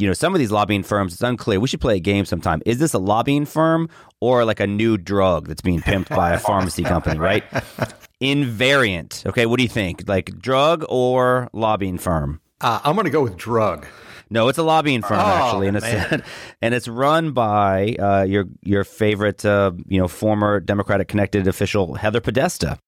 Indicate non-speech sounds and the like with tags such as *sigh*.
you know, some of these lobbying firms, it's unclear. We should play a game sometime. Is this a lobbying firm or like a new drug that's being pimped by a *laughs* pharmacy company, right? Invariant. Okay, what do you think? Like drug or lobbying firm? Uh, I'm going to go with drug. No, it's a lobbying firm Oh, actually, and it's man. *laughs* and it's run by uh, your your favorite uh, you know former Democratic connected official Heather Podesta.